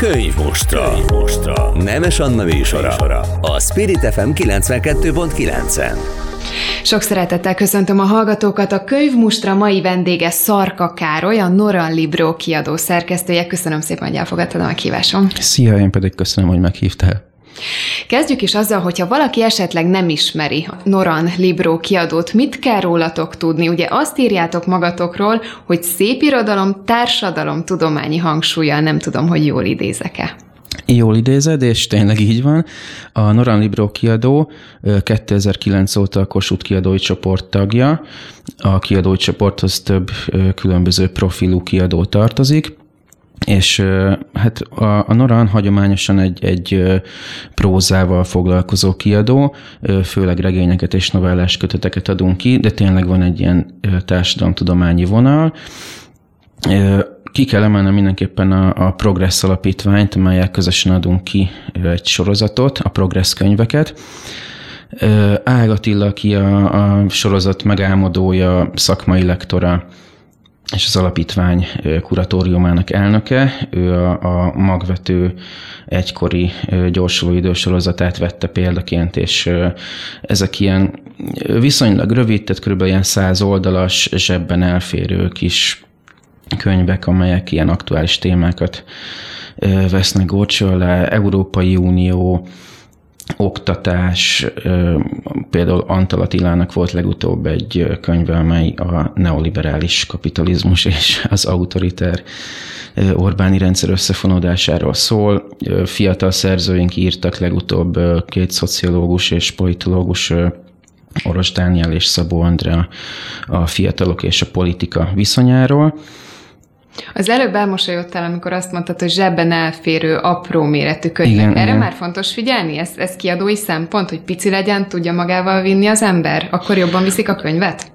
Könyv mostra. Könyv mostra. Nemes Anna műsora. A Spirit FM 92.9-en. Sok szeretettel köszöntöm a hallgatókat. A könyvmustra mai vendége Szarka Károly, a Noran Libro kiadó szerkesztője. Köszönöm szépen, hogy elfogadtad a meghívásom. Szia, én pedig köszönöm, hogy meghívtál. Kezdjük is azzal, hogyha valaki esetleg nem ismeri Noran Libro kiadót, mit kell rólatok tudni? Ugye azt írjátok magatokról, hogy szép irodalom, társadalom, tudományi hangsúlya, nem tudom, hogy jól idézek-e. Jól idézed, és tényleg így van. A Noran Libro kiadó 2009 óta a Kossuth kiadói csoport tagja. A kiadói csoporthoz több különböző profilú kiadó tartozik és hát a, a Noran hagyományosan egy, egy prózával foglalkozó kiadó, főleg regényeket és novellás köteteket adunk ki, de tényleg van egy ilyen társadalomtudományi vonal. Ki kell emelnem mindenképpen a, a Progress alapítványt, amelyek közösen adunk ki egy sorozatot, a Progress könyveket. Ág Attila, aki a, a sorozat megálmodója, szakmai lektora, és az alapítvány kuratóriumának elnöke. Ő a, a magvető egykori gyorsuló idősorozatát vette példaként, és ezek ilyen viszonylag rövid, tehát kb. ilyen száz oldalas, zsebben elférő kis könyvek, amelyek ilyen aktuális témákat vesznek górcső alá, Európai Unió, oktatás, például Antal Attilának volt legutóbb egy könyve, amely a neoliberális kapitalizmus és az autoriter Orbáni rendszer összefonódásáról szól. Fiatal szerzőink írtak legutóbb két szociológus és politológus Oros Dániel és Szabó Andrea a fiatalok és a politika viszonyáról. Az előbb elmosolyodtál, amikor azt mondtad, hogy zsebben elférő, apró méretű könyvek. Igen, Erre igen. már fontos figyelni? Ez, ez kiadói szempont, hogy pici legyen, tudja magával vinni az ember? Akkor jobban viszik a könyvet?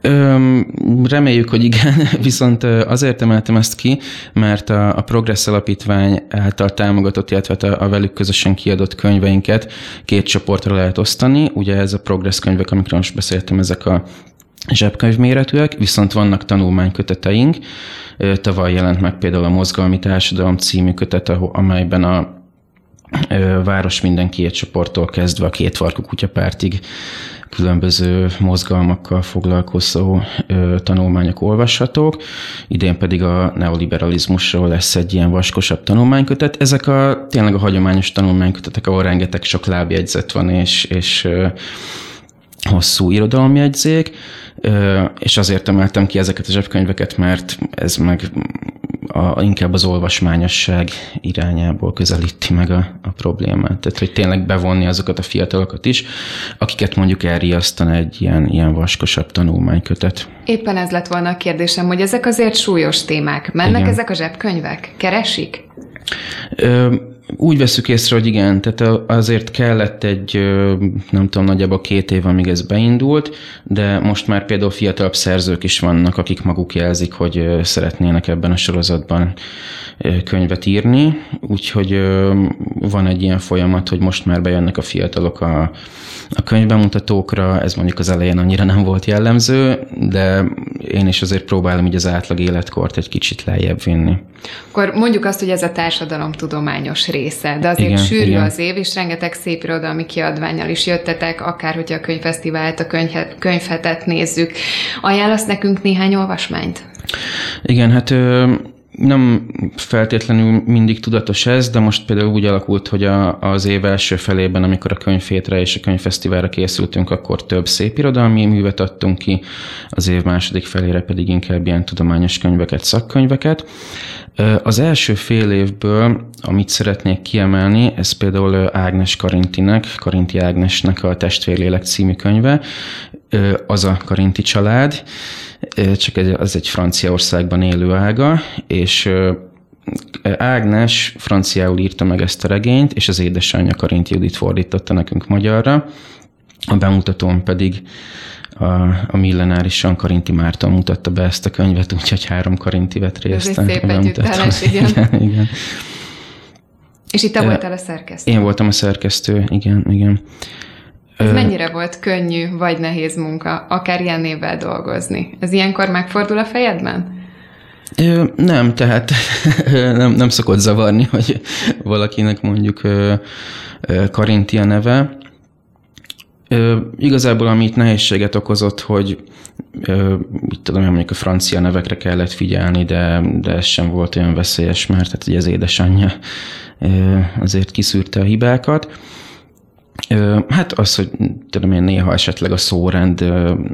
Öm, reméljük, hogy igen, viszont azért emeltem ezt ki, mert a, a Progress Alapítvány által támogatott, illetve a, a velük közösen kiadott könyveinket két csoportra lehet osztani. Ugye ez a Progress könyvek, amikről most beszéltem, ezek a zsebkönyv méretűek, viszont vannak tanulmányköteteink. Tavaly jelent meg például a Mozgalmi Társadalom című kötet, amelyben a város minden két csoporttól kezdve a két farkú kutyapártig különböző mozgalmakkal foglalkozó tanulmányok olvashatók. Idén pedig a neoliberalizmusról lesz egy ilyen vaskosabb tanulmánykötet. Ezek a tényleg a hagyományos tanulmánykötetek, ahol rengeteg sok lábjegyzet van, és, és hosszú irodalomjegyzék és azért emeltem ki ezeket a zsebkönyveket, mert ez meg a, inkább az olvasmányosság irányából közelíti meg a, a problémát. Tehát, hogy tényleg bevonni azokat a fiatalokat is, akiket mondjuk elriasztan egy ilyen, ilyen vaskosabb tanulmánykötet. Éppen ez lett volna a kérdésem, hogy ezek azért súlyos témák. Mennek Igen. ezek a zsebkönyvek? Keresik? Ö, úgy veszük észre, hogy igen, tehát azért kellett egy, nem tudom, nagyjából két év, amíg ez beindult, de most már például fiatalabb szerzők is vannak, akik maguk jelzik, hogy szeretnének ebben a sorozatban könyvet írni, úgyhogy van egy ilyen folyamat, hogy most már bejönnek a fiatalok a, a könyvbemutatókra, ez mondjuk az elején annyira nem volt jellemző, de én is azért próbálom így az átlag életkort egy kicsit lejjebb vinni. Akkor mondjuk azt, hogy ez a társadalom tudományos része, de azért igen, sűrű igen. az év, és rengeteg szép irodalmi kiadványal is jöttetek, akár hogyha a könyvfesztivált, a könyvhet, könyvhetet nézzük. Ajánlasz nekünk néhány olvasmányt? Igen, hát nem feltétlenül mindig tudatos ez, de most például úgy alakult, hogy a, az év első felében, amikor a könyvhétre és a könyvfesztiválra készültünk, akkor több szép irodalmi művet adtunk ki, az év második felére pedig inkább ilyen tudományos könyveket, szakkönyveket. Az első fél évből, amit szeretnék kiemelni, ez például Ágnes Karintinek, Karinti Ágnesnek a Testvérlélek című könyve, az a Karinti család, csak az egy Franciaországban élő ága, és Ágnes franciául írta meg ezt a regényt, és az édesanyja Karint Judit fordította nekünk magyarra. A bemutatón pedig a, a millenárisan Karinti Márton mutatta be ezt a könyvet, úgyhogy három Karinti vett részt. Ez egy szép együttállás, igen. igen, igen. És itt te voltál a szerkesztő? Én voltam a szerkesztő, igen, igen. Ez mennyire volt könnyű vagy nehéz munka, akár ilyen névvel dolgozni? Ez ilyenkor megfordul a fejedben? Ö, nem, tehát nem, nem szokott zavarni, hogy valakinek mondjuk ö, ö, Karintia neve. Ö, igazából amit nehézséget okozott, hogy ö, mit tudom, mondjuk a francia nevekre kellett figyelni, de, de ez sem volt olyan veszélyes, mert hát ugye az édesanyja ö, azért kiszűrte a hibákat. Hát az, hogy tudom én, néha esetleg a szórend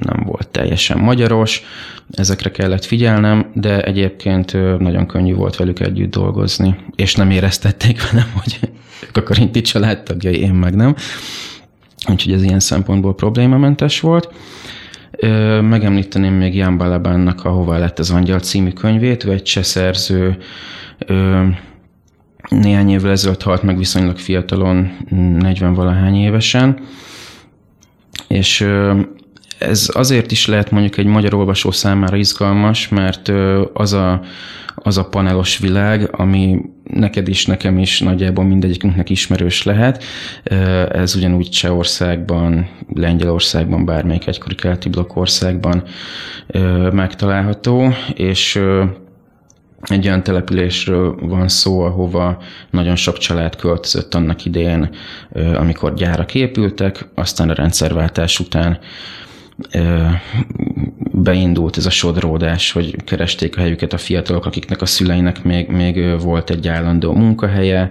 nem volt teljesen magyaros, ezekre kellett figyelnem, de egyébként nagyon könnyű volt velük együtt dolgozni, és nem éreztették velem, hogy ők a Karinti családtagjai, én meg nem. Úgyhogy ez ilyen szempontból problémamentes volt. Megemlíteném még Jan Balabánnak a Hova lett az angyal című könyvét, ő egy cseh szerző, néhány évvel ezelőtt halt meg viszonylag fiatalon, 40-valahány évesen, és ez azért is lehet mondjuk egy magyar olvasó számára izgalmas, mert az a, az a panelos világ, ami neked is, nekem is nagyjából mindegyikünknek ismerős lehet. Ez ugyanúgy Csehországban, Lengyelországban, bármelyik egykori keleti blokk országban megtalálható, és egy olyan településről van szó, ahova nagyon sok család költözött annak idején, amikor gyárak épültek, aztán a rendszerváltás után beindult ez a sodródás, hogy keresték a helyüket a fiatalok, akiknek a szüleinek még, még volt egy állandó munkahelye,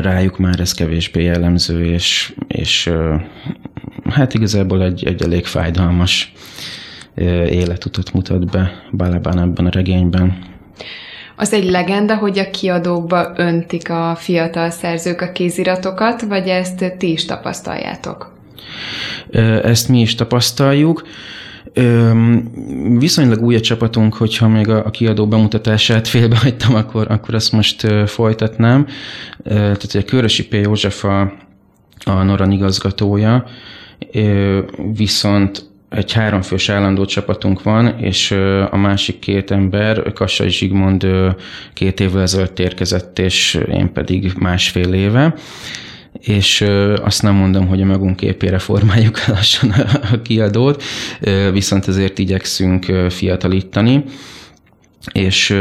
rájuk már ez kevésbé jellemző, és, és hát igazából egy, egy elég fájdalmas életutat mutat be Balabán ebben a regényben. Az egy legenda, hogy a kiadókba öntik a fiatal szerzők a kéziratokat, vagy ezt ti is tapasztaljátok? Ezt mi is tapasztaljuk. Viszonylag új a csapatunk, hogyha még a kiadó bemutatását félbehagytam, akkor, akkor azt most folytatnám. Tehát a Körösi P. József a, a Noran igazgatója, viszont egy háromfős állandó csapatunk van, és a másik két ember, Kassai Zsigmond két évvel ezelőtt érkezett, és én pedig másfél éve. És azt nem mondom, hogy a magunk képére formáljuk lassan a kiadót, viszont ezért igyekszünk fiatalítani, és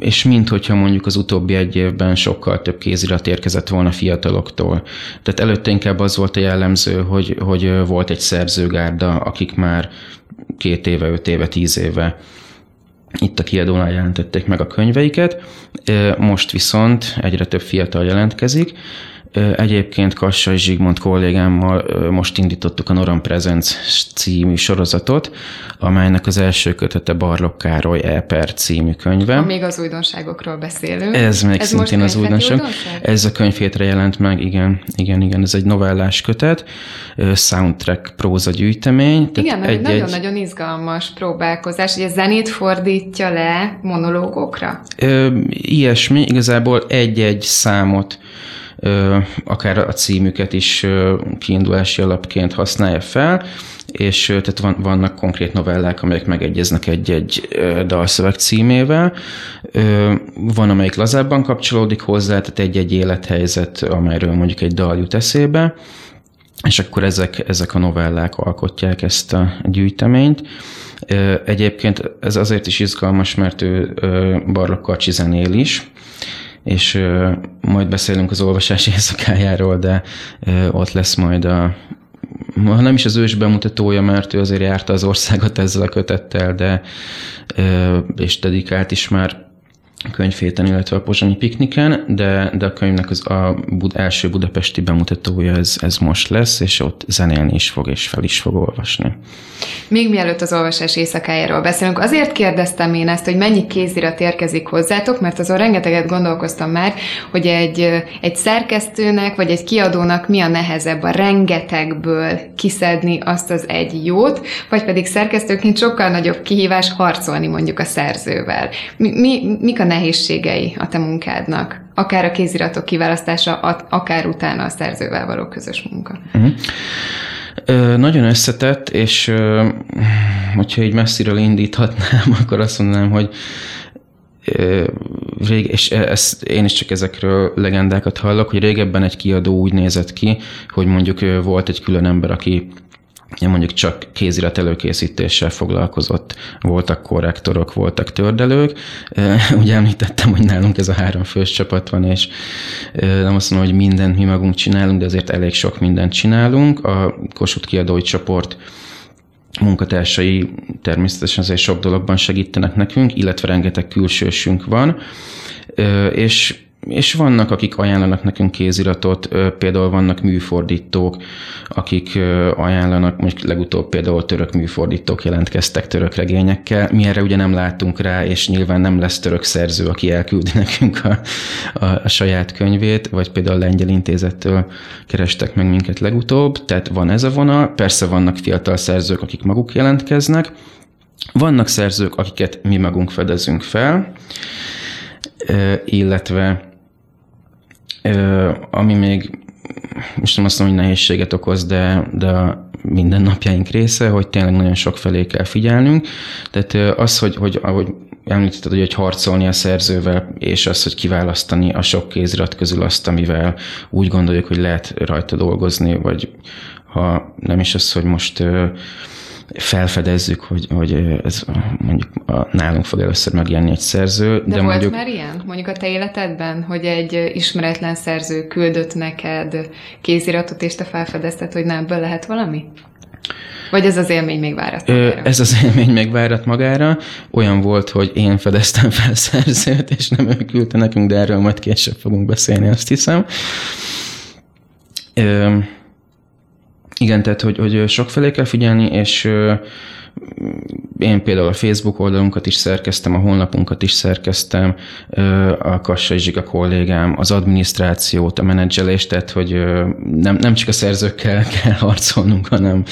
és mint hogyha mondjuk az utóbbi egy évben sokkal több kézirat érkezett volna fiataloktól. Tehát előtte inkább az volt a jellemző, hogy, hogy volt egy szerzőgárda, akik már két éve, öt éve, tíz éve itt a kiadónál jelentették meg a könyveiket, most viszont egyre több fiatal jelentkezik, Egyébként Kassai Zsigmond kollégámmal most indítottuk a Noram Presence című sorozatot, amelynek az első kötete Barlok Károly Eper című könyve. Ha még az újdonságokról beszélünk. Ez még ez szintén az újdonság. újdonság. Ez a könyv hétre jelent meg, igen, igen, igen, ez egy novellás kötet, soundtrack próza gyűjtemény. Igen, egy, nagyon-nagyon izgalmas próbálkozás, hogy a zenét fordítja le monológokra. Ö, ilyesmi, igazából egy-egy számot akár a címüket is kiindulási alapként használja fel, és tehát van, vannak konkrét novellák, amelyek megegyeznek egy-egy dalszöveg címével. Van, amelyik lazábban kapcsolódik hozzá, tehát egy-egy élethelyzet, amelyről mondjuk egy dal jut eszébe, és akkor ezek, ezek a novellák alkotják ezt a gyűjteményt. Egyébként ez azért is izgalmas, mert ő Barlok Karcsi zenél is, és majd beszélünk az olvasás éjszakájáról, de ott lesz majd a ha nem is az ős bemutatója, mert ő azért járta az országot ezzel a kötettel, de és dedikált is már könyvhéten, illetve a Pozsonyi Pikniken, de, de a könyvnek az a Bud, első budapesti bemutatója ez, ez most lesz, és ott zenélni is fog, és fel is fog olvasni. Még mielőtt az olvasás éjszakájáról beszélünk, azért kérdeztem én ezt, hogy mennyi kézirat érkezik hozzátok, mert azon rengeteget gondolkoztam már, hogy egy, egy szerkesztőnek, vagy egy kiadónak mi a nehezebb a rengetegből kiszedni azt az egy jót, vagy pedig szerkesztőként sokkal nagyobb kihívás harcolni mondjuk a szerzővel. Mi, mi, mik a nehézségei a te munkádnak? Akár a kéziratok kiválasztása, akár utána a szerzővel való közös munka. Uh-huh. Ö, nagyon összetett, és ö, hogyha így messziről indíthatnám, akkor azt mondanám, hogy rég, és ezt, én is csak ezekről legendákat hallok, hogy régebben egy kiadó úgy nézett ki, hogy mondjuk volt egy külön ember, aki mondjuk csak kézirat előkészítéssel foglalkozott. Voltak korrektorok, voltak tördelők. Ugye említettem, hogy nálunk ez a három fős csapat van, és nem azt mondom, hogy mindent mi magunk csinálunk, de azért elég sok mindent csinálunk. A Kossuth kiadói csoport munkatársai természetesen azért sok dologban segítenek nekünk, illetve rengeteg külsősünk van, és és vannak, akik ajánlanak nekünk kéziratot, például vannak műfordítók, akik ajánlanak, mondjuk legutóbb például török műfordítók jelentkeztek török regényekkel. Mi erre ugye nem látunk rá, és nyilván nem lesz török szerző, aki elküldi nekünk a, a, a saját könyvét, vagy például a Lengyel Intézettől kerestek meg minket legutóbb, tehát van ez a vonal. Persze vannak fiatal szerzők, akik maguk jelentkeznek, vannak szerzők, akiket mi magunk fedezünk fel, illetve ami még most nem azt mondom, hogy nehézséget okoz, de, de mindennapjaink része, hogy tényleg nagyon sok felé kell figyelnünk. Tehát az, hogy, hogy ahogy említetted, hogy, hogy harcolni a szerzővel, és az, hogy kiválasztani a sok kézirat közül azt, amivel úgy gondoljuk, hogy lehet rajta dolgozni, vagy ha nem is az, hogy most felfedezzük, hogy, hogy ez mondjuk a, nálunk fog először megjelenni egy szerző. De, de volt mondjuk... már ilyen? Mondjuk a te életedben, hogy egy ismeretlen szerző küldött neked kéziratot, és te felfedezted, hogy nem, ebből lehet valami? Vagy ez az élmény még várat magára? Ez az élmény még várat magára. Olyan volt, hogy én fedeztem fel szerzőt, és nem ő küldte nekünk, de erről majd később fogunk beszélni, azt hiszem. Ö, igen, tehát hogy, hogy sok felé kell figyelni, és én például a Facebook oldalunkat is szerkeztem, a honlapunkat is szerkeztem, a Kassai Zsiga kollégám, az adminisztrációt, a menedzselést, tehát hogy nem, nem csak a szerzőkkel kell harcolnunk, hanem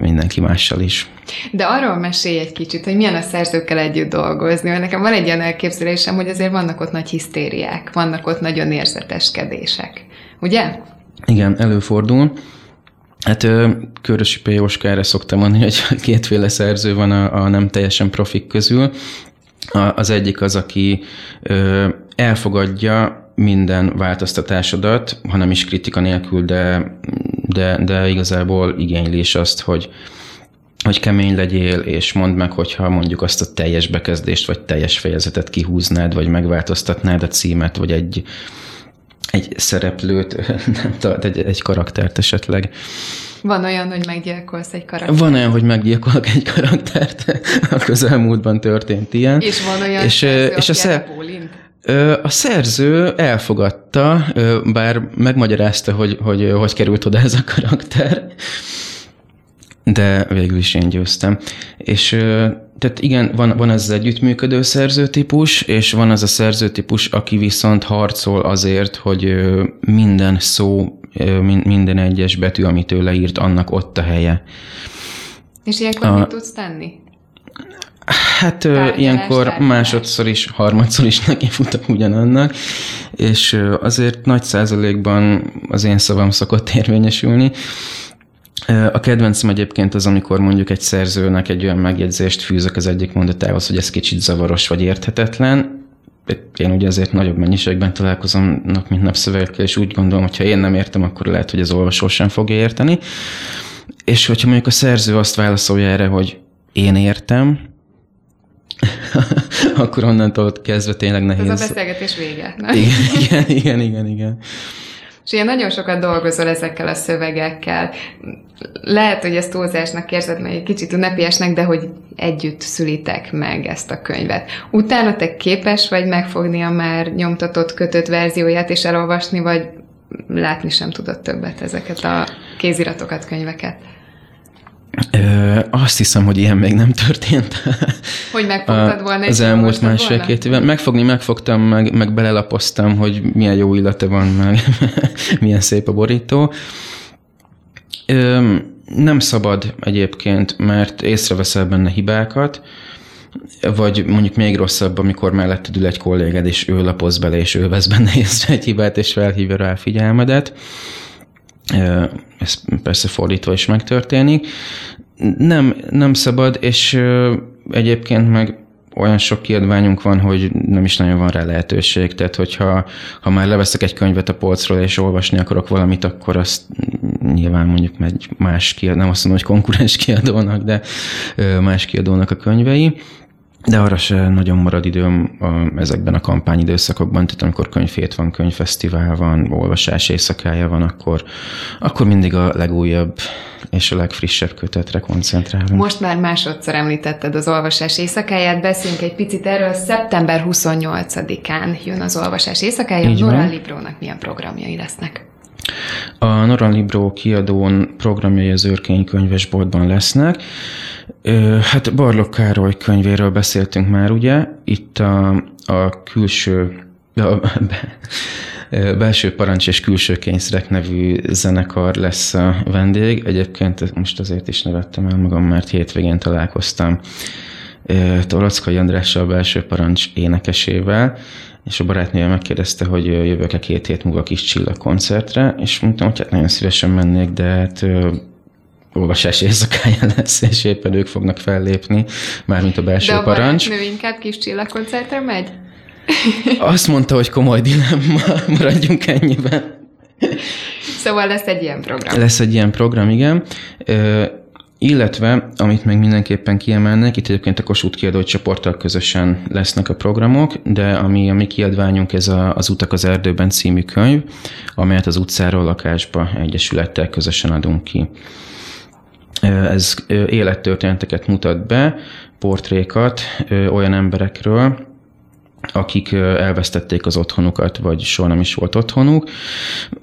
mindenki mással is. De arról mesélj egy kicsit, hogy milyen a szerzőkkel együtt dolgozni, mert nekem van egy ilyen elképzelésem, hogy azért vannak ott nagy hisztériák, vannak ott nagyon érzeteskedések, ugye? Igen, előfordul. Hát Körösi P. Jóska erre szoktam mondani, hogy kétféle szerző van a, a nem teljesen profik közül. A, az egyik az, aki ö, elfogadja minden változtatásodat, hanem is kritika nélkül, de, de, de igazából igényli is azt, hogy, hogy kemény legyél, és mondd meg, hogyha mondjuk azt a teljes bekezdést, vagy teljes fejezetet kihúznád, vagy megváltoztatnád a címet, vagy egy, egy szereplőt, nem tudom, egy, egy karaktert esetleg. Van olyan, hogy meggyilkolsz egy karaktert. Van olyan, hogy meggyilkolok egy karaktert. A közelmúltban történt ilyen. És van olyan és, szerző, és a szer... A szerző elfogadta, bár megmagyarázta, hogy hogy, hogy került oda ez a karakter, de végül is én győztem. És tehát igen, van, van ez az együttműködő szerzőtípus, és van az a szerzőtípus, aki viszont harcol azért, hogy minden szó, minden egyes betű, amit ő leírt, annak ott a helye. És ilyenkor a, mit tudsz tenni? Hát Tárgyalás, ilyenkor tárgyalás. másodszor is, harmadszor is neki futok ugyanannak, és azért nagy százalékban az én szavam szokott érvényesülni. A kedvencem egyébként az, amikor mondjuk egy szerzőnek egy olyan megjegyzést fűzök az egyik mondatához, hogy ez kicsit zavaros vagy érthetetlen. Én ugye azért nagyobb mennyiségben találkozom nap mint napszövegekkel, és úgy gondolom, hogy ha én nem értem, akkor lehet, hogy az olvasó sem fogja érteni. És hogyha mondjuk a szerző azt válaszolja erre, hogy én értem, akkor onnantól kezdve tényleg nehéz. Ez a beszélgetés vége. Igen, igen, igen, igen, igen. És ilyen nagyon sokat dolgozol ezekkel a szövegekkel. Lehet, hogy ezt túlzásnak érzed, mert egy kicsit ünnepiesnek, de hogy együtt szülitek meg ezt a könyvet. Utána te képes vagy megfogni a már nyomtatott, kötött verzióját és elolvasni, vagy látni sem tudod többet ezeket a kéziratokat, könyveket? Ö, azt hiszem, hogy ilyen még nem történt. Hogy megfogtad volna? Az elmúlt másfél-két éven. Megfogni megfogtam, meg, meg belelapoztam, hogy milyen jó illata van, meg milyen szép a borító. Nem szabad egyébként, mert észreveszel benne hibákat, vagy mondjuk még rosszabb, amikor melletted ül egy kollégád, és ő lapoz bele, és ő vesz benne észre egy hibát, és felhívja rá a figyelmedet ez persze fordítva is megtörténik. Nem, nem szabad, és egyébként meg olyan sok kiadványunk van, hogy nem is nagyon van rá lehetőség. Tehát, hogyha ha már leveszek egy könyvet a polcról, és olvasni akarok valamit, akkor azt nyilván mondjuk egy más kiadó, nem azt mondom, hogy konkurens kiadónak, de más kiadónak a könyvei. De arra se nagyon marad időm a, ezekben a kampányidőszakokban, tehát amikor könyvét van, könyvfesztivál van, olvasás éjszakája van, akkor, akkor mindig a legújabb és a legfrissebb kötetre koncentrálunk. Most már másodszor említetted az olvasás éjszakáját, beszéljünk egy picit erről. Szeptember 28-án jön az olvasás éjszakája. Így Nora Librónak milyen programjai lesznek? A Nora Libro kiadón programjai az őrkény könyvesboltban lesznek. Hát Barlok Károly könyvéről beszéltünk már, ugye? Itt a, a külső, a, belső parancs és külső kényszerek nevű zenekar lesz a vendég. Egyébként most azért is nevettem el magam, mert hétvégén találkoztam Torockai Andrással, a belső parancs énekesével, és a barátnője megkérdezte, hogy jövök-e két hét múlva kis csillag koncertre, és mondtam, hogy hát nagyon szívesen mennék, de hát olvasás éjszakája lesz, és éppen ők fognak fellépni, mármint a belső De a parancs. De inkább kis csillagkoncertre megy? Azt mondta, hogy komoly dilemma, maradjunk ennyiben. Szóval lesz egy ilyen program. Lesz egy ilyen program, igen. Illetve, amit meg mindenképpen kiemelnek, itt egyébként a Kossuth kiadó csoporttal közösen lesznek a programok, de ami a mi kiadványunk, ez a, az Utak az erdőben című könyv, amelyet az utcáról lakásba egyesülettel közösen adunk ki. Ez élettörténeteket mutat be, portrékat olyan emberekről, akik elvesztették az otthonukat, vagy soha nem is volt otthonuk.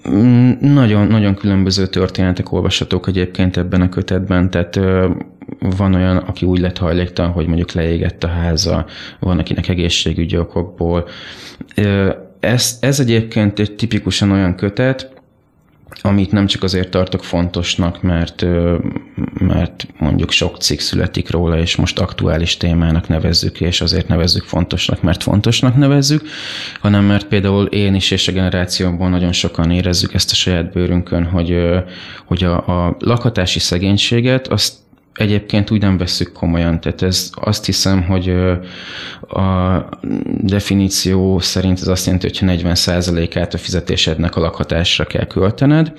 Mm, nagyon, nagyon különböző történetek olvashatók egyébként ebben a kötetben, tehát van olyan, aki úgy lett hajléktalan, hogy mondjuk leégett a háza, van akinek egészségügyi okokból. Ez, ez egyébként egy tipikusan olyan kötet, amit nem csak azért tartok fontosnak, mert, mert mondjuk sok cikk születik róla, és most aktuális témának nevezzük, és azért nevezzük fontosnak, mert fontosnak nevezzük, hanem mert például én is és a generációmból nagyon sokan érezzük ezt a saját bőrünkön, hogy, hogy a, a lakhatási szegénységet azt egyébként úgy nem veszük komolyan. Tehát ez azt hiszem, hogy a definíció szerint ez azt jelenti, hogy 40%-át a fizetésednek a lakhatásra kell költened,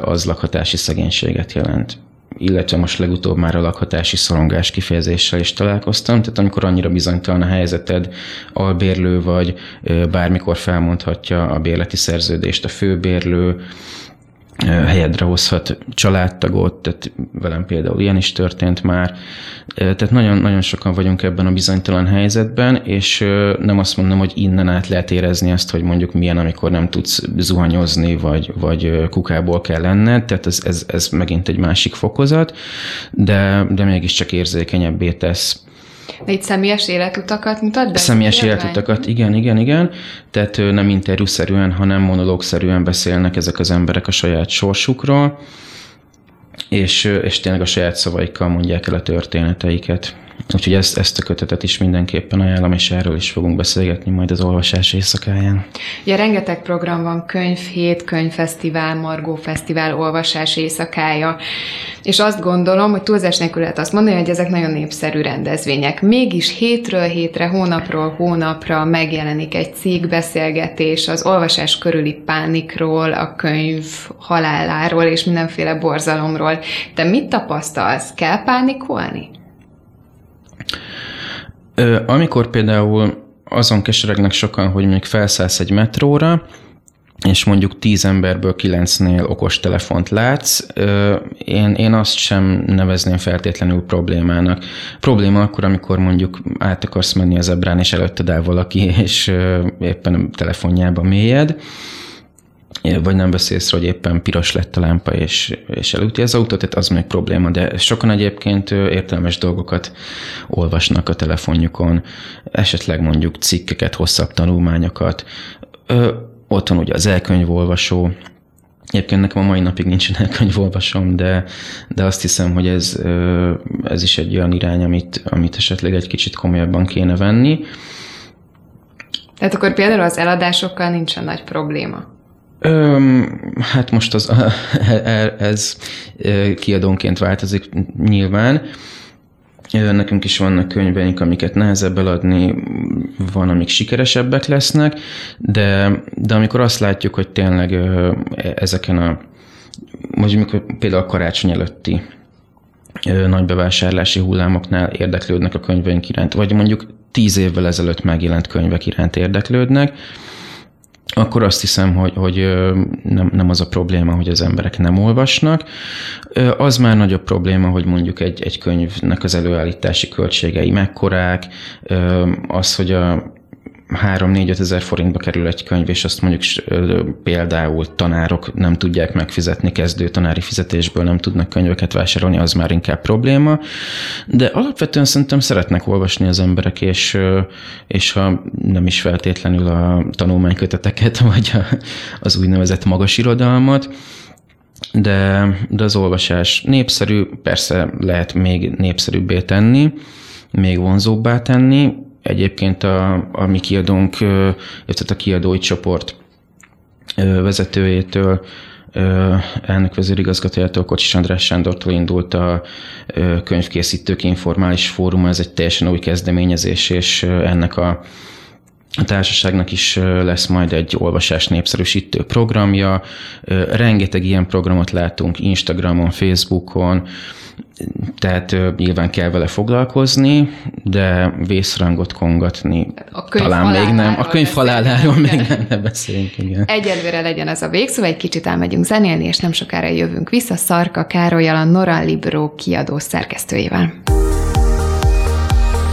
az lakhatási szegénységet jelent illetve most legutóbb már a lakhatási szorongás kifejezéssel is találkoztam, tehát amikor annyira bizonytalan a helyzeted, albérlő vagy, bármikor felmondhatja a bérleti szerződést a főbérlő, helyedre hozhat családtagot, tehát velem például ilyen is történt már. Tehát nagyon, nagyon sokan vagyunk ebben a bizonytalan helyzetben, és nem azt mondom, hogy innen át lehet érezni azt, hogy mondjuk milyen, amikor nem tudsz zuhanyozni, vagy, vagy kukából kell lenned, tehát ez, ez, ez megint egy másik fokozat, de, de mégiscsak érzékenyebbé tesz de itt személyes életutakat mutat be? Személyes életutakat, igen, igen, igen. Tehát nem interjúszerűen, hanem monológszerűen beszélnek ezek az emberek a saját sorsukról, és, és tényleg a saját szavaikkal mondják el a történeteiket. Úgyhogy ezt, ezt a kötetet is mindenképpen ajánlom, és erről is fogunk beszélgetni majd az olvasás éjszakáján. Ja, rengeteg program van, könyvhét, könyvfesztivál, Margó Fesztivál, olvasás éjszakája, és azt gondolom, hogy túlzás nélkül lehet azt mondani, hogy ezek nagyon népszerű rendezvények. Mégis hétről hétre, hónapról hónapra megjelenik egy cikk beszélgetés az olvasás körüli pánikról, a könyv haláláról és mindenféle borzalomról. Te mit tapasztalsz? Kell pánikolni? Amikor például azon keseregnek sokan, hogy még felszállsz egy metróra, és mondjuk tíz emberből kilencnél okos telefont látsz, én, én azt sem nevezném feltétlenül problémának. Probléma akkor, amikor mondjuk át akarsz menni az ebrán, és előtted áll valaki, és éppen a telefonjába mélyed, vagy nem beszélsz, hogy éppen piros lett a lámpa, és, és elüti az autót, tehát az még probléma, de sokan egyébként értelmes dolgokat olvasnak a telefonjukon, esetleg mondjuk cikkeket, hosszabb tanulmányokat. Ö, ott ugye az elkönyvolvasó, Egyébként nekem a mai napig nincsen elkönyvolvasom, de, de azt hiszem, hogy ez, ez is egy olyan irány, amit, amit esetleg egy kicsit komolyabban kéne venni. Tehát akkor például az eladásokkal nincsen nagy probléma. Öm, hát most az, ez kiadónként változik nyilván. Nekünk is vannak könyveink, amiket nehezebb eladni, van, amik sikeresebbek lesznek, de, de amikor azt látjuk, hogy tényleg ezeken a, mondjuk például a karácsony előtti nagy bevásárlási hullámoknál érdeklődnek a könyveink iránt, vagy mondjuk tíz évvel ezelőtt megjelent könyvek iránt érdeklődnek, akkor azt hiszem, hogy, hogy nem, nem az a probléma, hogy az emberek nem olvasnak. Az már nagyobb probléma, hogy mondjuk egy, egy könyvnek az előállítási költségei mekkorák, az, hogy a 3-4-5 ezer forintba kerül egy könyv, és azt mondjuk például tanárok nem tudják megfizetni, kezdő tanári fizetésből nem tudnak könyveket vásárolni, az már inkább probléma. De alapvetően szerintem szeretnek olvasni az emberek, és, és ha nem is feltétlenül a tanulmányköteteket, vagy a, az úgynevezett magas irodalmat, de, de az olvasás népszerű, persze lehet még népszerűbbé tenni, még vonzóbbá tenni, Egyébként a, a mi kiadónk, tehát a kiadói csoport vezetőjétől elnök vezérigazgatójától, Kocsis András Sándortól indult a könyvkészítők informális fórum, ez egy teljesen új kezdeményezés, és ennek a a társaságnak is lesz majd egy olvasás népszerűsítő programja. Rengeteg ilyen programot látunk Instagramon, Facebookon, tehát nyilván kell vele foglalkozni, de vészrangot kongatni a talán még nem. A könyv haláláról még nem, ne beszéljünk. Igen. Egyelőre legyen ez a végszó, egy kicsit elmegyünk zenélni, és nem sokára jövünk vissza Szarka Károlyal, a Nora Libro kiadó szerkesztőjével.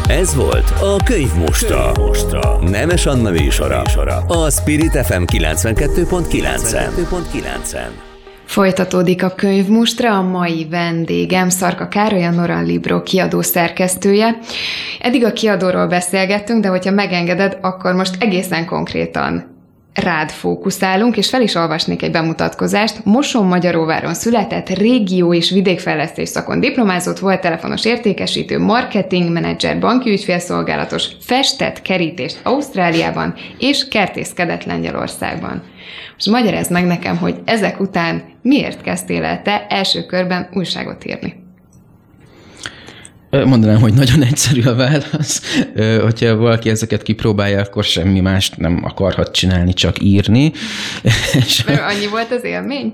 Ez volt a Könyv Mostra. Mostra. Nemes Anna műsora. A Spirit FM 92.9-en. Folytatódik a könyvmustra, a mai vendégem Szarka Károly, a Noran Libro kiadó szerkesztője. Eddig a kiadóról beszélgettünk, de hogyha megengeded, akkor most egészen konkrétan rád fókuszálunk, és fel is olvasnék egy bemutatkozást. Moson Magyaróváron született, régió és vidékfejlesztés szakon diplomázott, volt telefonos értékesítő, marketing menedzser, banki ügyfélszolgálatos, festett kerítést Ausztráliában és kertészkedett Lengyelországban. Most magyarázd meg nekem, hogy ezek után miért kezdtél el te első körben újságot írni? Mondanám, hogy nagyon egyszerű a válasz. Hogyha valaki ezeket kipróbálja, akkor semmi mást nem akarhat csinálni, csak írni. És annyi volt az élmény?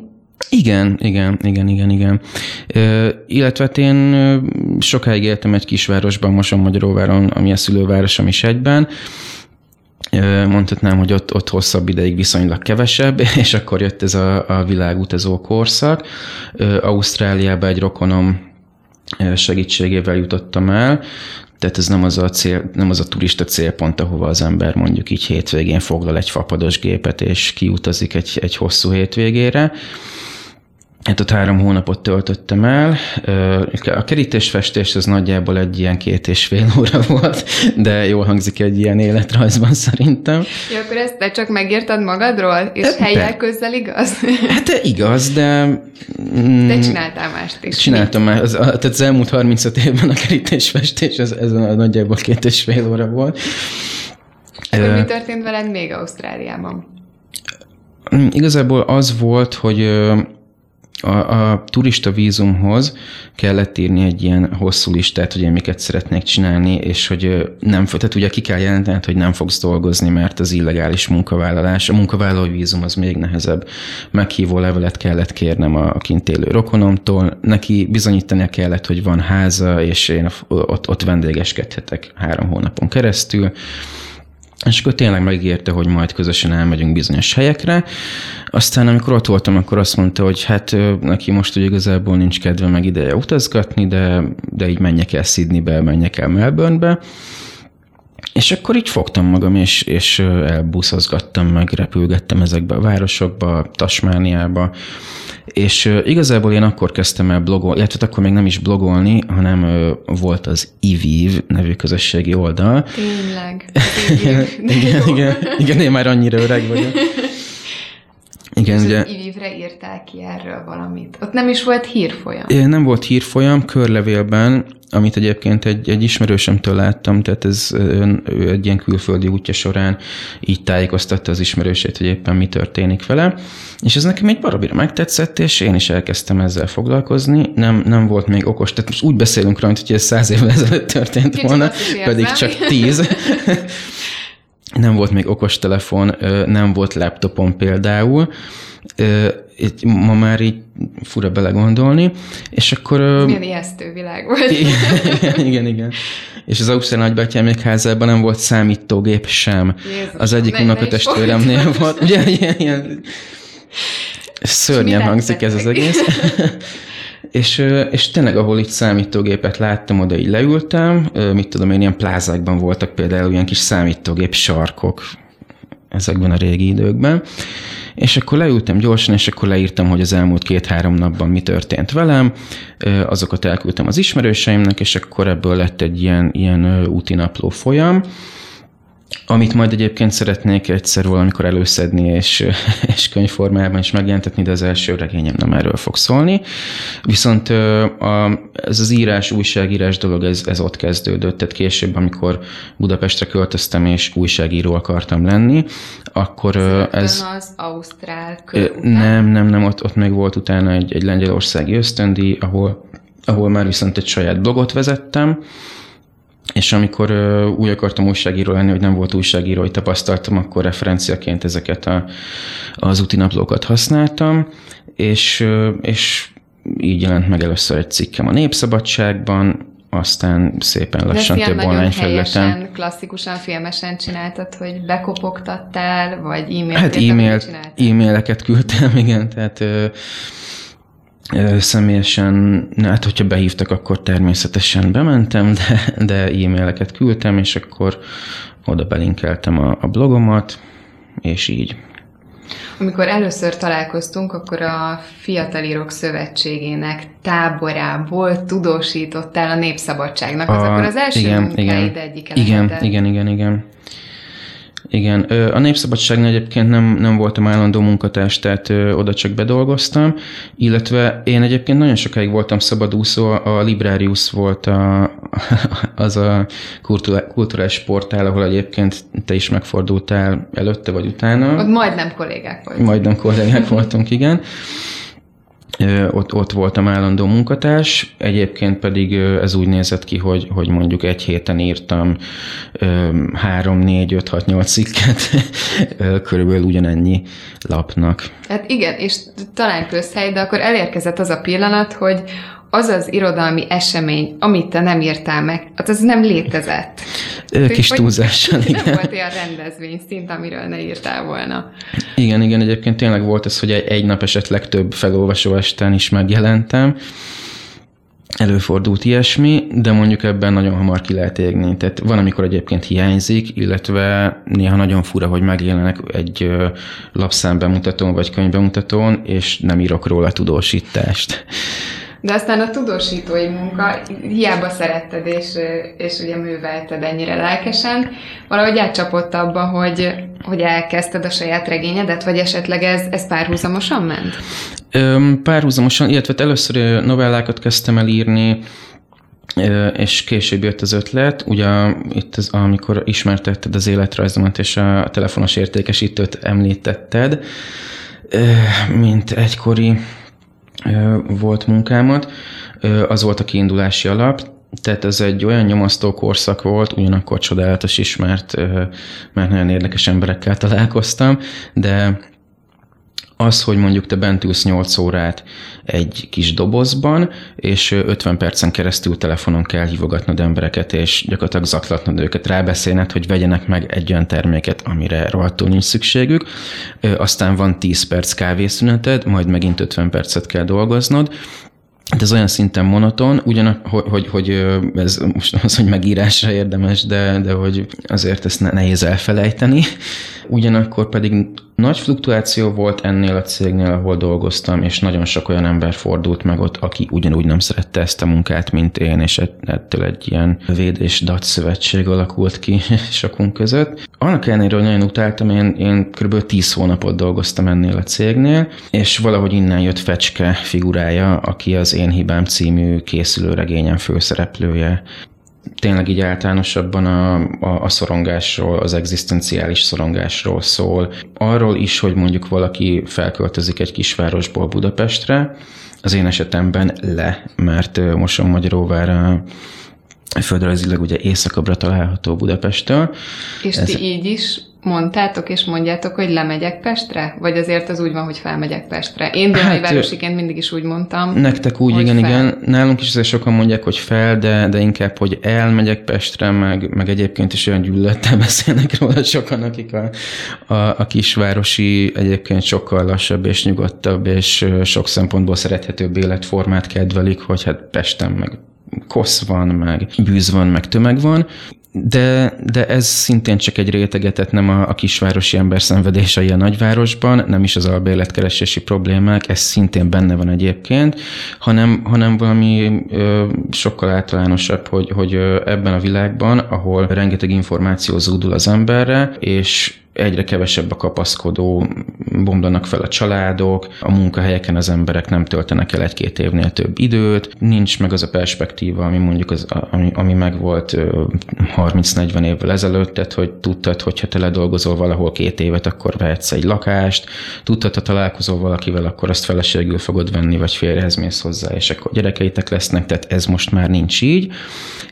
Igen, igen, igen, igen, igen. Ö, illetve hát én sokáig éltem egy kisvárosban, Moson Magyaróváron, ami a szülővárosom is egyben, mondhatnám, hogy ott, ott hosszabb ideig viszonylag kevesebb, és akkor jött ez a, a világutazó korszak. Ausztráliába egy rokonom segítségével jutottam el, tehát ez nem az a, cél, nem az a turista célpont, ahova az ember mondjuk így hétvégén foglal egy fapados gépet, és kiutazik egy, egy hosszú hétvégére, Hát ott három hónapot töltöttem el. A kerítésfestés az nagyjából egy ilyen két és fél óra volt, de jól hangzik egy ilyen életrajzban szerintem. Ja, akkor ezt te csak megírtad magadról, és hát, helyek közel igaz? Hát igaz, de... Mm, de csináltál mást is. Csináltam már, az, tehát az elmúlt 35 évben a kerítésfestés, ez, ez a nagyjából két és fél óra volt. Akkor mi történt veled még Ausztráliában? Igazából az volt, hogy a, a turista vízumhoz kellett írni egy ilyen hosszú listát, hogy én miket szeretnék csinálni, és hogy nem, tehát ugye ki kell jelenteni, hogy nem fogsz dolgozni, mert az illegális munkavállalás. A munkavállalói vízum az még nehezebb. Meghívó levelet kellett kérnem a kint élő rokonomtól, neki bizonyítania kellett, hogy van háza, és én ott, ott vendégeskedhetek három hónapon keresztül és akkor tényleg megígérte, hogy majd közösen elmegyünk bizonyos helyekre. Aztán amikor ott voltam, akkor azt mondta, hogy hát neki most hogy igazából nincs kedve meg ideje utazgatni, de, de így menjek el Sydneybe, menjek el Melbournebe. És akkor így fogtam magam, és, és elbuszozgattam meg, repülgettem ezekbe a városokba, Tasmániába, és igazából én akkor kezdtem el blogolni, illetve akkor még nem is blogolni, hanem volt az IVIV nevű közösségi oldal. Tényleg. igen, igen, igen, én már annyira öreg vagyok. Igen, és ugye... az IVIV-re írták ki erről valamit. Ott nem is volt hírfolyam. Nem volt hírfolyam, körlevélben amit egyébként egy, egy ismerősömtől láttam, tehát ez ő egy ilyen külföldi útja során így tájékoztatta az ismerősét, hogy éppen mi történik vele, és ez nekem egy barabira megtetszett, és én is elkezdtem ezzel foglalkozni. Nem, nem volt még okos, tehát most úgy beszélünk rá, hogy ez száz évvel ezelőtt történt Kicsit volna, pedig csak tíz. nem volt még okos telefon, nem volt laptopon például, így, ma már így fura belegondolni, és akkor... Milyen ijesztő világ volt. igen, igen, igen. És az Ausztrál nagybátyám házában nem volt számítógép sem. Jézus, az egyik unokatestvéremnél volt. Ugye, ilyen, ilyen szörnyen hangzik ez az egész. És, és tényleg, ahol itt számítógépet láttam, oda így leültem, mit tudom én, ilyen plázákban voltak például ilyen kis számítógép sarkok ezekben a régi időkben, és akkor leültem gyorsan, és akkor leírtam, hogy az elmúlt két-három napban mi történt velem, azokat elküldtem az ismerőseimnek, és akkor ebből lett egy ilyen, ilyen úti napló folyam, amit majd egyébként szeretnék egyszer valamikor előszedni és, és könyvformában is megjelentetni, de az első regényem nem erről fog szólni. Viszont ez az írás, újságírás dolog, ez, ez ott kezdődött. Tehát később, amikor Budapestre költöztem és újságíró akartam lenni, akkor Szerintem ez... az Ausztrál Nem, nem, nem, ott, ott még volt utána egy, egy lengyelországi ösztöndi, ahol, ahol már viszont egy saját blogot vezettem, és amikor úgy akartam újságíró lenni, hogy nem volt újságírói tapasztaltam, akkor referenciaként ezeket a, az úti naplókat használtam, és, és így jelent meg először egy cikkem a Népszabadságban, aztán szépen lassan több online felületen. klasszikusan, filmesen csináltad, hogy bekopogtattál, vagy e-mailt Hát e-mail, e-maileket küldtem, igen, tehát Személyesen, hát hogyha behívtak, akkor természetesen bementem, de, de e-maileket küldtem, és akkor oda belinkeltem a, a blogomat, és így. Amikor először találkoztunk, akkor a Fiatalírók Szövetségének táborából tudósítottál a Népszabadságnak, az a, akkor az első igen, igen, egyik igen, igen, igen, igen. Igen, a Népszabadságnál egyébként nem, nem voltam állandó munkatárs, tehát oda csak bedolgoztam, illetve én egyébként nagyon sokáig voltam szabadúszó, a Librarius volt a, az a kulturális portál, ahol egyébként te is megfordultál előtte vagy utána. Ott majdnem kollégák voltunk. Majdnem kollégák voltunk, igen ott, ott voltam állandó munkatárs, egyébként pedig ez úgy nézett ki, hogy, hogy mondjuk egy héten írtam három, négy, öt, hat, nyolc cikket, körülbelül ugyanennyi lapnak. Hát igen, és talán közhely, de akkor elérkezett az a pillanat, hogy az az irodalmi esemény, amit te nem írtál meg, hát az nem létezett. Kis túlzással, igen. Nem volt olyan rendezvény szint, amiről ne írtál volna. Igen, igen, egyébként tényleg volt ez, hogy egy, nap esetleg több felolvasó esten is megjelentem, előfordult ilyesmi, de mondjuk ebben nagyon hamar ki lehet égni. Tehát van, amikor egyébként hiányzik, illetve néha nagyon fura, hogy megjelenek egy lapszámbemutatón vagy könyvbemutatón, és nem írok róla tudósítást. De aztán a tudósítói munka, hiába szeretted és, és ugye művelted ennyire lelkesen, valahogy átcsapott abba, hogy, hogy elkezdted a saját regényedet, vagy esetleg ez, ez párhuzamosan ment? Párhuzamosan, illetve hát először novellákat kezdtem el írni, és később jött az ötlet, ugye itt az, amikor ismertetted az életrajzomat és a telefonos értékesítőt említetted, mint egykori volt munkámat, az volt a kiindulási alap, tehát ez egy olyan nyomasztó korszak volt, ugyanakkor csodálatos is, mert, mert nagyon érdekes emberekkel találkoztam, de az, hogy mondjuk te bent ülsz 8 órát egy kis dobozban, és 50 percen keresztül telefonon kell hívogatnod embereket, és gyakorlatilag zaklatnod őket, rábeszélned, hogy vegyenek meg egy olyan terméket, amire rohadtul nincs szükségük, aztán van 10 perc kávészüneted, majd megint 50 percet kell dolgoznod, de ez olyan szinten monoton, ugyan, hogy, hogy, hogy ez most az, hogy megírásra érdemes, de, de hogy azért ezt nehéz elfelejteni, Ugyanakkor pedig nagy fluktuáció volt ennél a cégnél, ahol dolgoztam, és nagyon sok olyan ember fordult meg ott, aki ugyanúgy nem szerette ezt a munkát, mint én, és ettől egy ilyen véd és dat szövetség alakult ki sokunk között. Annak ellenére, hogy nagyon utáltam, én, én kb. 10 hónapot dolgoztam ennél a cégnél, és valahogy innen jött Fecske figurája, aki az Én Hibám című készülőregényem főszereplője tényleg így általánosabban a, a, a szorongásról, az egzisztenciális szorongásról szól. Arról is, hogy mondjuk valaki felköltözik egy kisvárosból Budapestre, az én esetemben le, mert Moson-Magyaróvára földrajzilag ugye északabbra található Budapesttől. És Ez... ti így is mondtátok és mondjátok, hogy lemegyek Pestre? Vagy azért az úgy van, hogy felmegyek Pestre? Én Dunai hát, városiként mindig is úgy mondtam. Nektek úgy, igen, fel. igen. Nálunk is azért sokan mondják, hogy fel, de, de inkább, hogy elmegyek Pestre, meg, meg egyébként is olyan gyűlölettel beszélnek róla sokan, akik a, a, a kisvárosi egyébként sokkal lassabb és nyugodtabb, és sok szempontból szerethetőbb életformát kedvelik, hogy hát Pesten meg kosz van, meg bűz van, meg tömeg van, de, de ez szintén csak egy rétegetet, nem a, a kisvárosi ember szenvedései a nagyvárosban, nem is az albérletkeresési problémák, ez szintén benne van egyébként, hanem, hanem valami ö, sokkal általánosabb, hogy, hogy ebben a világban, ahol rengeteg információ zúdul az emberre, és egyre kevesebb a kapaszkodó, bomlanak fel a családok, a munkahelyeken az emberek nem töltenek el egy-két évnél több időt, nincs meg az a perspektíva, ami mondjuk az, ami, ami megvolt 30-40 évvel ezelőtt, tehát hogy tudtad, hogyha te ledolgozol valahol két évet, akkor vehetsz egy lakást, tudtad, ha találkozol valakivel, akkor azt feleségül fogod venni, vagy férjhez mész hozzá, és akkor gyerekeitek lesznek, tehát ez most már nincs így.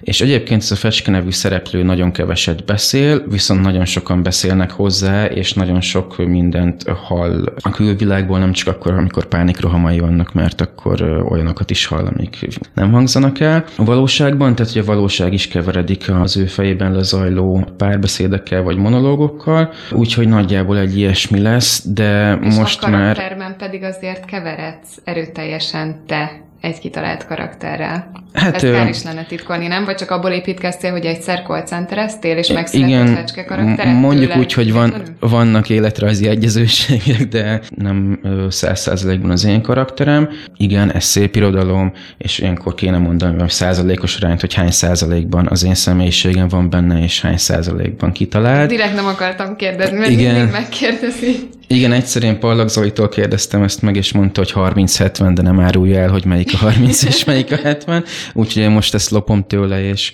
És egyébként ez a Fecske nevű szereplő nagyon keveset beszél, viszont nagyon sokan beszélnek hozzá, és nagyon sok mindent hall a külvilágból, nem csak akkor, amikor pánikrohamai vannak, mert akkor olyanokat is hall, amik nem hangzanak el. A valóságban, tehát hogy a valóság is keveredik az ő fejében lezajló párbeszédekkel vagy monológokkal, úgyhogy nagyjából egy ilyesmi lesz, de és most a már... pedig azért keveredsz erőteljesen te egy kitalált karakterrel. Hát, Ezt kár is lenne titkolni, nem? Vagy csak abból építkeztél, hogy egyszer call centereztél, és megszületett fecske karakteret? Mondjuk úgy, hogy van, vannak életrajzi egyezőségek, de nem száz százalékban az én karakterem. Igen, ez szép irodalom, és ilyenkor kéne mondani, hogy százalékos arányt, hogy hány százalékban az én személyiségem van benne, és hány százalékban kitalált. Direkt nem akartam kérdezni, mert Igen. mindig megkérdezi. Igen, egyszer én Pallag Zolitól kérdeztem ezt meg, és mondta, hogy 30-70, de nem árulja el, hogy melyik a 30 és melyik a 70. Úgyhogy én most ezt lopom tőle, és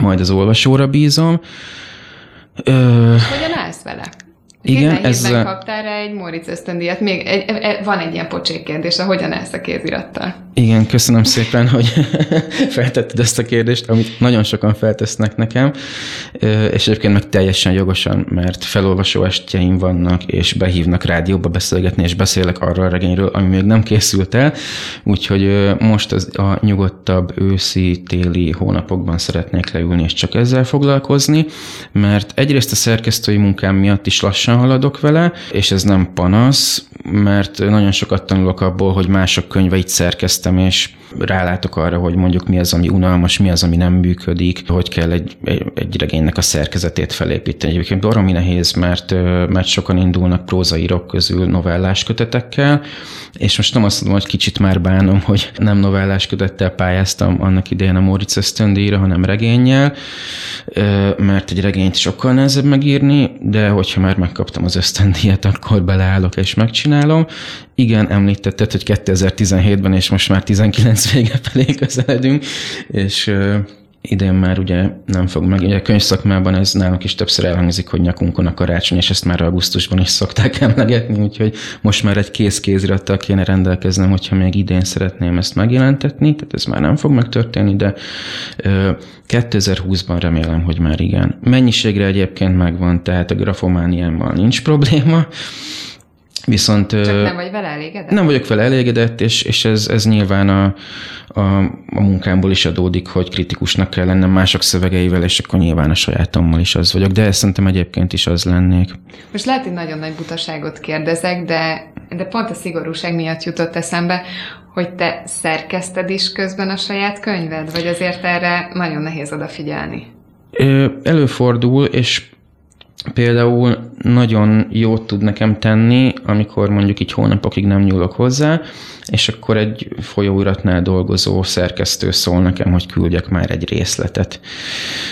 majd az olvasóra bízom. Ö... Hogyan állsz vele? Igen, ez... Kaptál rá egy Moritz ösztöndíjat. Még egy, egy, egy, van egy ilyen pocsék kérdés, a hogyan állsz a kézirattal? Igen, köszönöm szépen, hogy feltetted ezt a kérdést, amit nagyon sokan feltesznek nekem, és egyébként meg teljesen jogosan, mert felolvasó estjeim vannak, és behívnak rádióba beszélgetni, és beszélek arról a regényről, ami még nem készült el, úgyhogy most az a nyugodtabb őszi, téli hónapokban szeretnék leülni, és csak ezzel foglalkozni, mert egyrészt a szerkesztői munkám miatt is lassan haladok vele, és ez nem panasz, mert nagyon sokat tanulok abból, hogy mások könyveit szerkeztem, és rálátok arra, hogy mondjuk mi az, ami unalmas, mi az, ami nem működik, hogy kell egy, egy regénynek a szerkezetét felépíteni. Egyébként baromi nehéz, mert, mert sokan indulnak prózaírok közül novellás kötetekkel, és most nem azt mondom, hogy kicsit már bánom, hogy nem novellás kötettel pályáztam annak idején a Moritz ösztöndíjra, hanem regényel, mert egy regényt sokkal nehezebb megírni, de hogyha már megkaptam az ösztöndíjat, akkor beleállok és megcsinálom. Igen, említetted, hogy 2017-ben és most már 19 vége felé közeledünk, és idén már ugye nem fog meg. Ugye a könyvszakmában ez nálunk is többször elhangzik, hogy nyakunkon a karácsony, és ezt már augusztusban is szokták emlegetni, úgyhogy most már egy kész kézirattal kéne rendelkeznem, hogyha még idén szeretném ezt megjelentetni, tehát ez már nem fog megtörténni, de 2020-ban remélem, hogy már igen. Mennyiségre egyébként megvan, tehát a grafomániámmal nincs probléma, Viszont, Csak nem vagy vele elégedett? Nem vagyok vele elégedett, és, és ez, ez nyilván a, a, a munkámból is adódik, hogy kritikusnak kell lennem mások szövegeivel, és akkor nyilván a sajátommal is az vagyok, de ezt szerintem egyébként is az lennék. Most lehet, hogy nagyon nagy butaságot kérdezek, de, de pont a szigorúság miatt jutott eszembe, hogy te szerkeszted is közben a saját könyved, vagy azért erre nagyon nehéz odafigyelni? Előfordul, és például nagyon jót tud nekem tenni, amikor mondjuk így hónapokig nem nyúlok hozzá, és akkor egy folyóiratnál dolgozó szerkesztő szól nekem, hogy küldjek már egy részletet.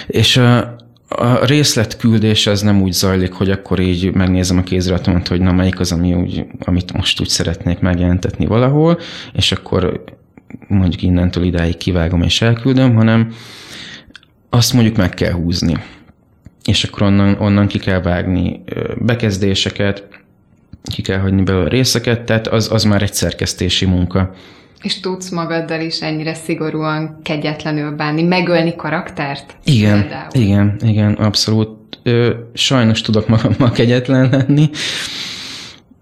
És a, a részletküldés az nem úgy zajlik, hogy akkor így megnézem a kéziratomat, hogy na melyik az, ami úgy, amit most úgy szeretnék megjelentetni valahol, és akkor mondjuk innentől idáig kivágom és elküldöm, hanem azt mondjuk meg kell húzni. És akkor onnan, onnan ki kell vágni bekezdéseket, ki kell hagyni belőle részeket, tehát az, az már egy szerkesztési munka. És tudsz magaddal is ennyire szigorúan kegyetlenül bánni, megölni karaktert? Igen, például. igen, igen, abszolút. Ö, sajnos tudok magammal kegyetlen lenni.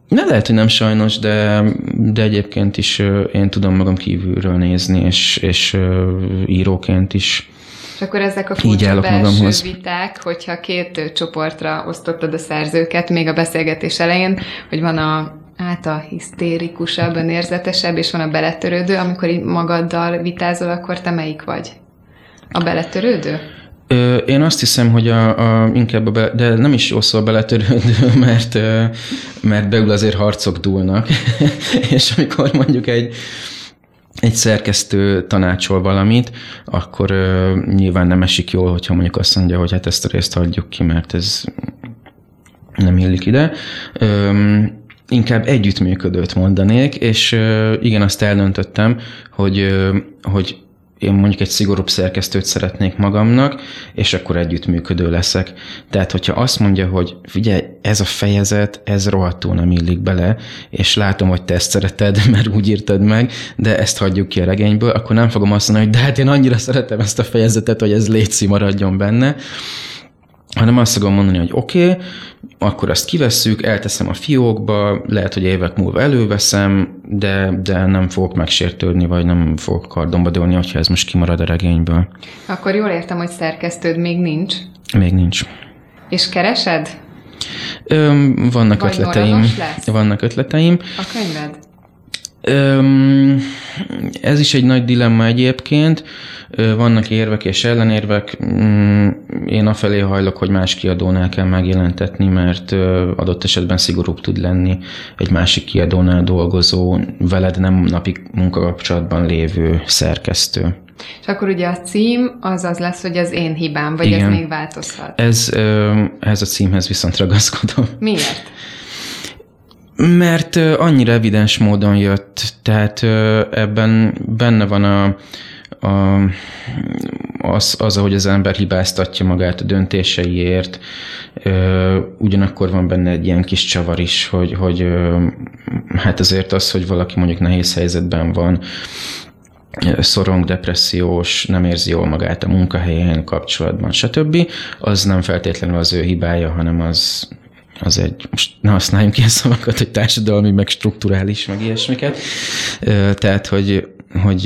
Ne lehet, hogy nem sajnos, de, de egyébként is én tudom magam kívülről nézni, és, és íróként is és akkor ezek a furcsa belső magamhoz. viták, hogyha két csoportra osztottad a szerzőket még a beszélgetés elején, hogy van a át a hisztérikusabb, önérzetesebb, és van a beletörődő, amikor így magaddal vitázol, akkor te melyik vagy? A beletörődő? Ö, én azt hiszem, hogy a, a, inkább a be, de nem is jó szó a beletörődő, mert, mert beül azért harcok dúlnak, és amikor mondjuk egy, egy szerkesztő tanácsol valamit, akkor ö, nyilván nem esik jól, hogyha mondjuk azt mondja, hogy hát ezt a részt hagyjuk ki, mert ez nem illik ide. Ö, inkább együttműködőt mondanék, és ö, igen, azt eldöntöttem, hogy, ö, hogy én mondjuk egy szigorúbb szerkesztőt szeretnék magamnak, és akkor együttműködő leszek. Tehát, hogyha azt mondja, hogy figyelj, ez a fejezet, ez rohadtul nem illik bele, és látom, hogy te ezt szereted, mert úgy írtad meg, de ezt hagyjuk ki a regényből, akkor nem fogom azt mondani, hogy de hát én annyira szeretem ezt a fejezetet, hogy ez létszi maradjon benne, hanem azt fogom mondani, hogy oké, okay, akkor azt kivesszük, elteszem a fiókba, lehet, hogy évek múlva előveszem, de, de nem fogok megsértődni, vagy nem fogok kardomba dőlni, hogyha ez most kimarad a regényből. Akkor jól értem, hogy szerkesztőd még nincs? Még nincs. És keresed? Ö, vannak vagy ötleteim. Vannak ötleteim. A könyved? Ez is egy nagy dilemma egyébként. Vannak érvek és ellenérvek. Mm, én afelé hajlok, hogy más kiadónál kell megjelentetni, mert adott esetben szigorúbb tud lenni egy másik kiadónál dolgozó, veled nem napi munkakapcsolatban lévő szerkesztő. És akkor ugye a cím az az lesz, hogy az én hibám, vagy Igen. ez még változhat? Ez, ez a címhez viszont ragaszkodom. Miért? Mert annyira evidens módon jött, tehát ebben benne van a, a, az, az, ahogy az ember hibáztatja magát a döntéseiért, ugyanakkor van benne egy ilyen kis csavar is, hogy, hogy hát azért az, hogy valaki mondjuk nehéz helyzetben van, szorong, depressziós, nem érzi jól magát a munkahelyén, kapcsolatban, stb., az nem feltétlenül az ő hibája, hanem az az egy, most ne használjunk ilyen szavakat, hogy társadalmi, meg strukturális, meg ilyesmiket. Tehát, hogy, hogy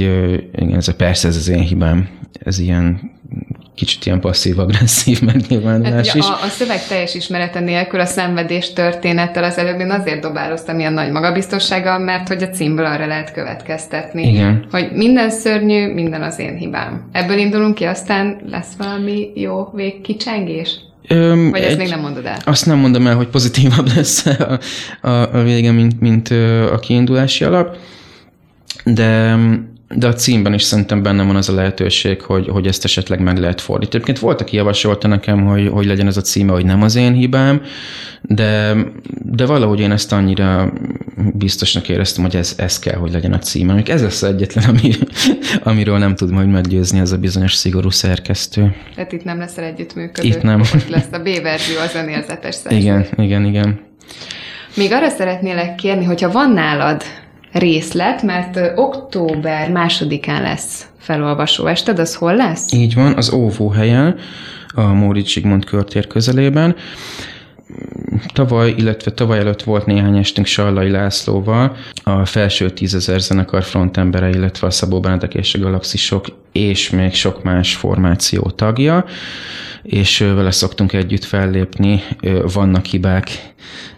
igen, ez a persze ez az én hibám, ez ilyen kicsit ilyen passzív-agresszív megnyilvánulás hát, is. A, a szöveg teljes ismerete nélkül a szenvedés történettel az előbb én azért dobáloztam ilyen nagy magabiztossággal, mert hogy a címből arra lehet következtetni. Igen. Hogy minden szörnyű, minden az én hibám. Ebből indulunk ki, aztán lesz valami jó végkicsengés? Öm, Vagy ezt egy, még nem mondod el? Azt nem mondom el, hogy pozitívabb lesz a, a, a vége, mint, mint a kiindulási alap, de de a címben is szerintem benne van az a lehetőség, hogy, hogy ezt esetleg meg lehet fordítani. Egyébként volt, aki javasolta nekem, hogy, hogy legyen ez a címe, hogy nem az én hibám, de, de valahogy én ezt annyira biztosnak éreztem, hogy ez, ez kell, hogy legyen a címe. Még ez lesz egyetlen, ami, amiről nem tud majd meggyőzni ez a bizonyos szigorú szerkesztő. Tehát itt nem leszel együttműködő. Itt nem. Most lesz a B-verzió az önérzetes szerző. Igen, igen, igen. Még arra szeretnélek kérni, hogyha van nálad részlet, mert október másodikán lesz felolvasó ested, az hol lesz? Így van, az óvóhelyen, a Móricz Zsigmond körtér közelében. Tavaly, illetve tavaly előtt volt néhány estünk Sallai Lászlóval, a felső tízezer zenekar frontembere, illetve a Szabó Benedek és a Galaxisok és még sok más formáció tagja, és vele szoktunk együtt fellépni. Vannak hibák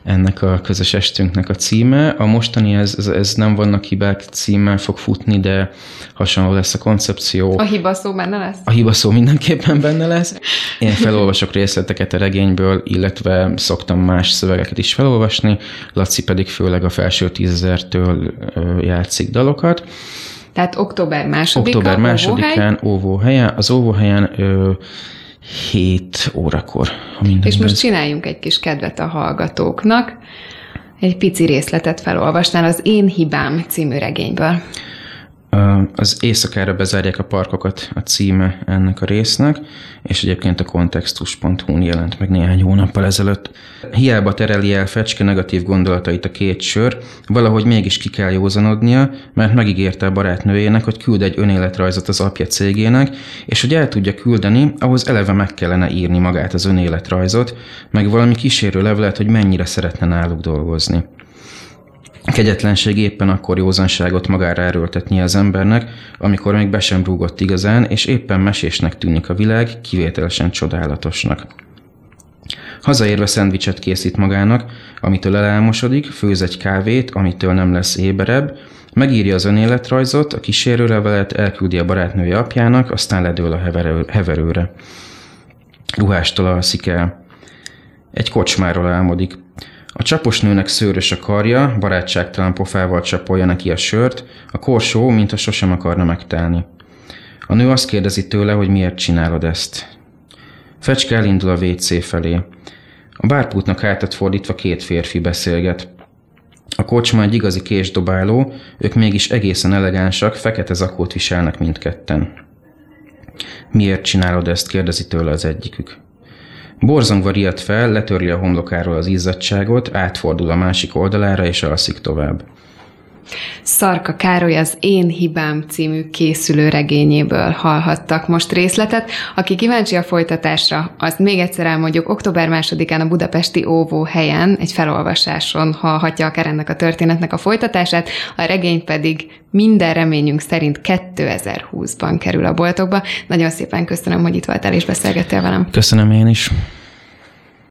ennek a közös estünknek a címe. A mostani ez, ez, ez nem vannak hibák címmel fog futni, de hasonló lesz a koncepció. A hiba szó benne lesz? A hiba szó mindenképpen benne lesz. Én felolvasok részleteket a regényből, illetve szoktam más szövegeket is felolvasni, Laci pedig főleg a felső tízezertől játszik dalokat. Tehát október másodikán, Október másodikán óvóhelyen. Az óvóhelyen ö, 7 órakor. Minden És most csináljunk egy kis kedvet a hallgatóknak. Egy pici részletet felolvasnál az Én hibám című regényből. Az éjszakára bezárják a parkokat a címe ennek a résznek, és egyébként a kontextus.hu-n jelent meg néhány hónappal ezelőtt. Hiába tereli el Fecske negatív gondolatait a két sör, valahogy mégis ki kell józanodnia, mert megígérte a barátnőjének, hogy küld egy önéletrajzot az apja cégének, és hogy el tudja küldeni, ahhoz eleve meg kellene írni magát az önéletrajzot, meg valami kísérő levelet, hogy mennyire szeretne náluk dolgozni. Kegyetlenség éppen akkor józanságot magára erőltetni az embernek, amikor még be sem rúgott igazán, és éppen mesésnek tűnik a világ, kivételesen csodálatosnak. Hazaérve szendvicset készít magának, amitől elálmosodik, főz egy kávét, amitől nem lesz éberebb, megírja az önéletrajzot, a kísérőlevelet elküldi a barátnője apjának, aztán ledől a heverő, heverőre. Ruhástól alszik el. Egy kocsmáról álmodik. A csapos nőnek szőrös a karja, barátságtalan pofával csapolja neki a sört, a korsó, mintha sosem akarna megtelni. A nő azt kérdezi tőle, hogy miért csinálod ezt. Fecske elindul a WC felé. A bárpultnak hátat fordítva két férfi beszélget. A kocsma egy igazi késdobáló, ők mégis egészen elegánsak, fekete zakót viselnek mindketten. Miért csinálod ezt? kérdezi tőle az egyikük. Borzongva riad fel, letörli a homlokáról az izzadságot, átfordul a másik oldalára és alszik tovább. Szarka Károly az Én hibám című készülő regényéből hallhattak most részletet. Aki kíváncsi a folytatásra, azt még egyszer elmondjuk, október másodikán a budapesti óvó helyen egy felolvasáson hallhatja akár ennek a történetnek a folytatását, a regény pedig minden reményünk szerint 2020-ban kerül a boltokba. Nagyon szépen köszönöm, hogy itt voltál és beszélgettél velem. Köszönöm én is.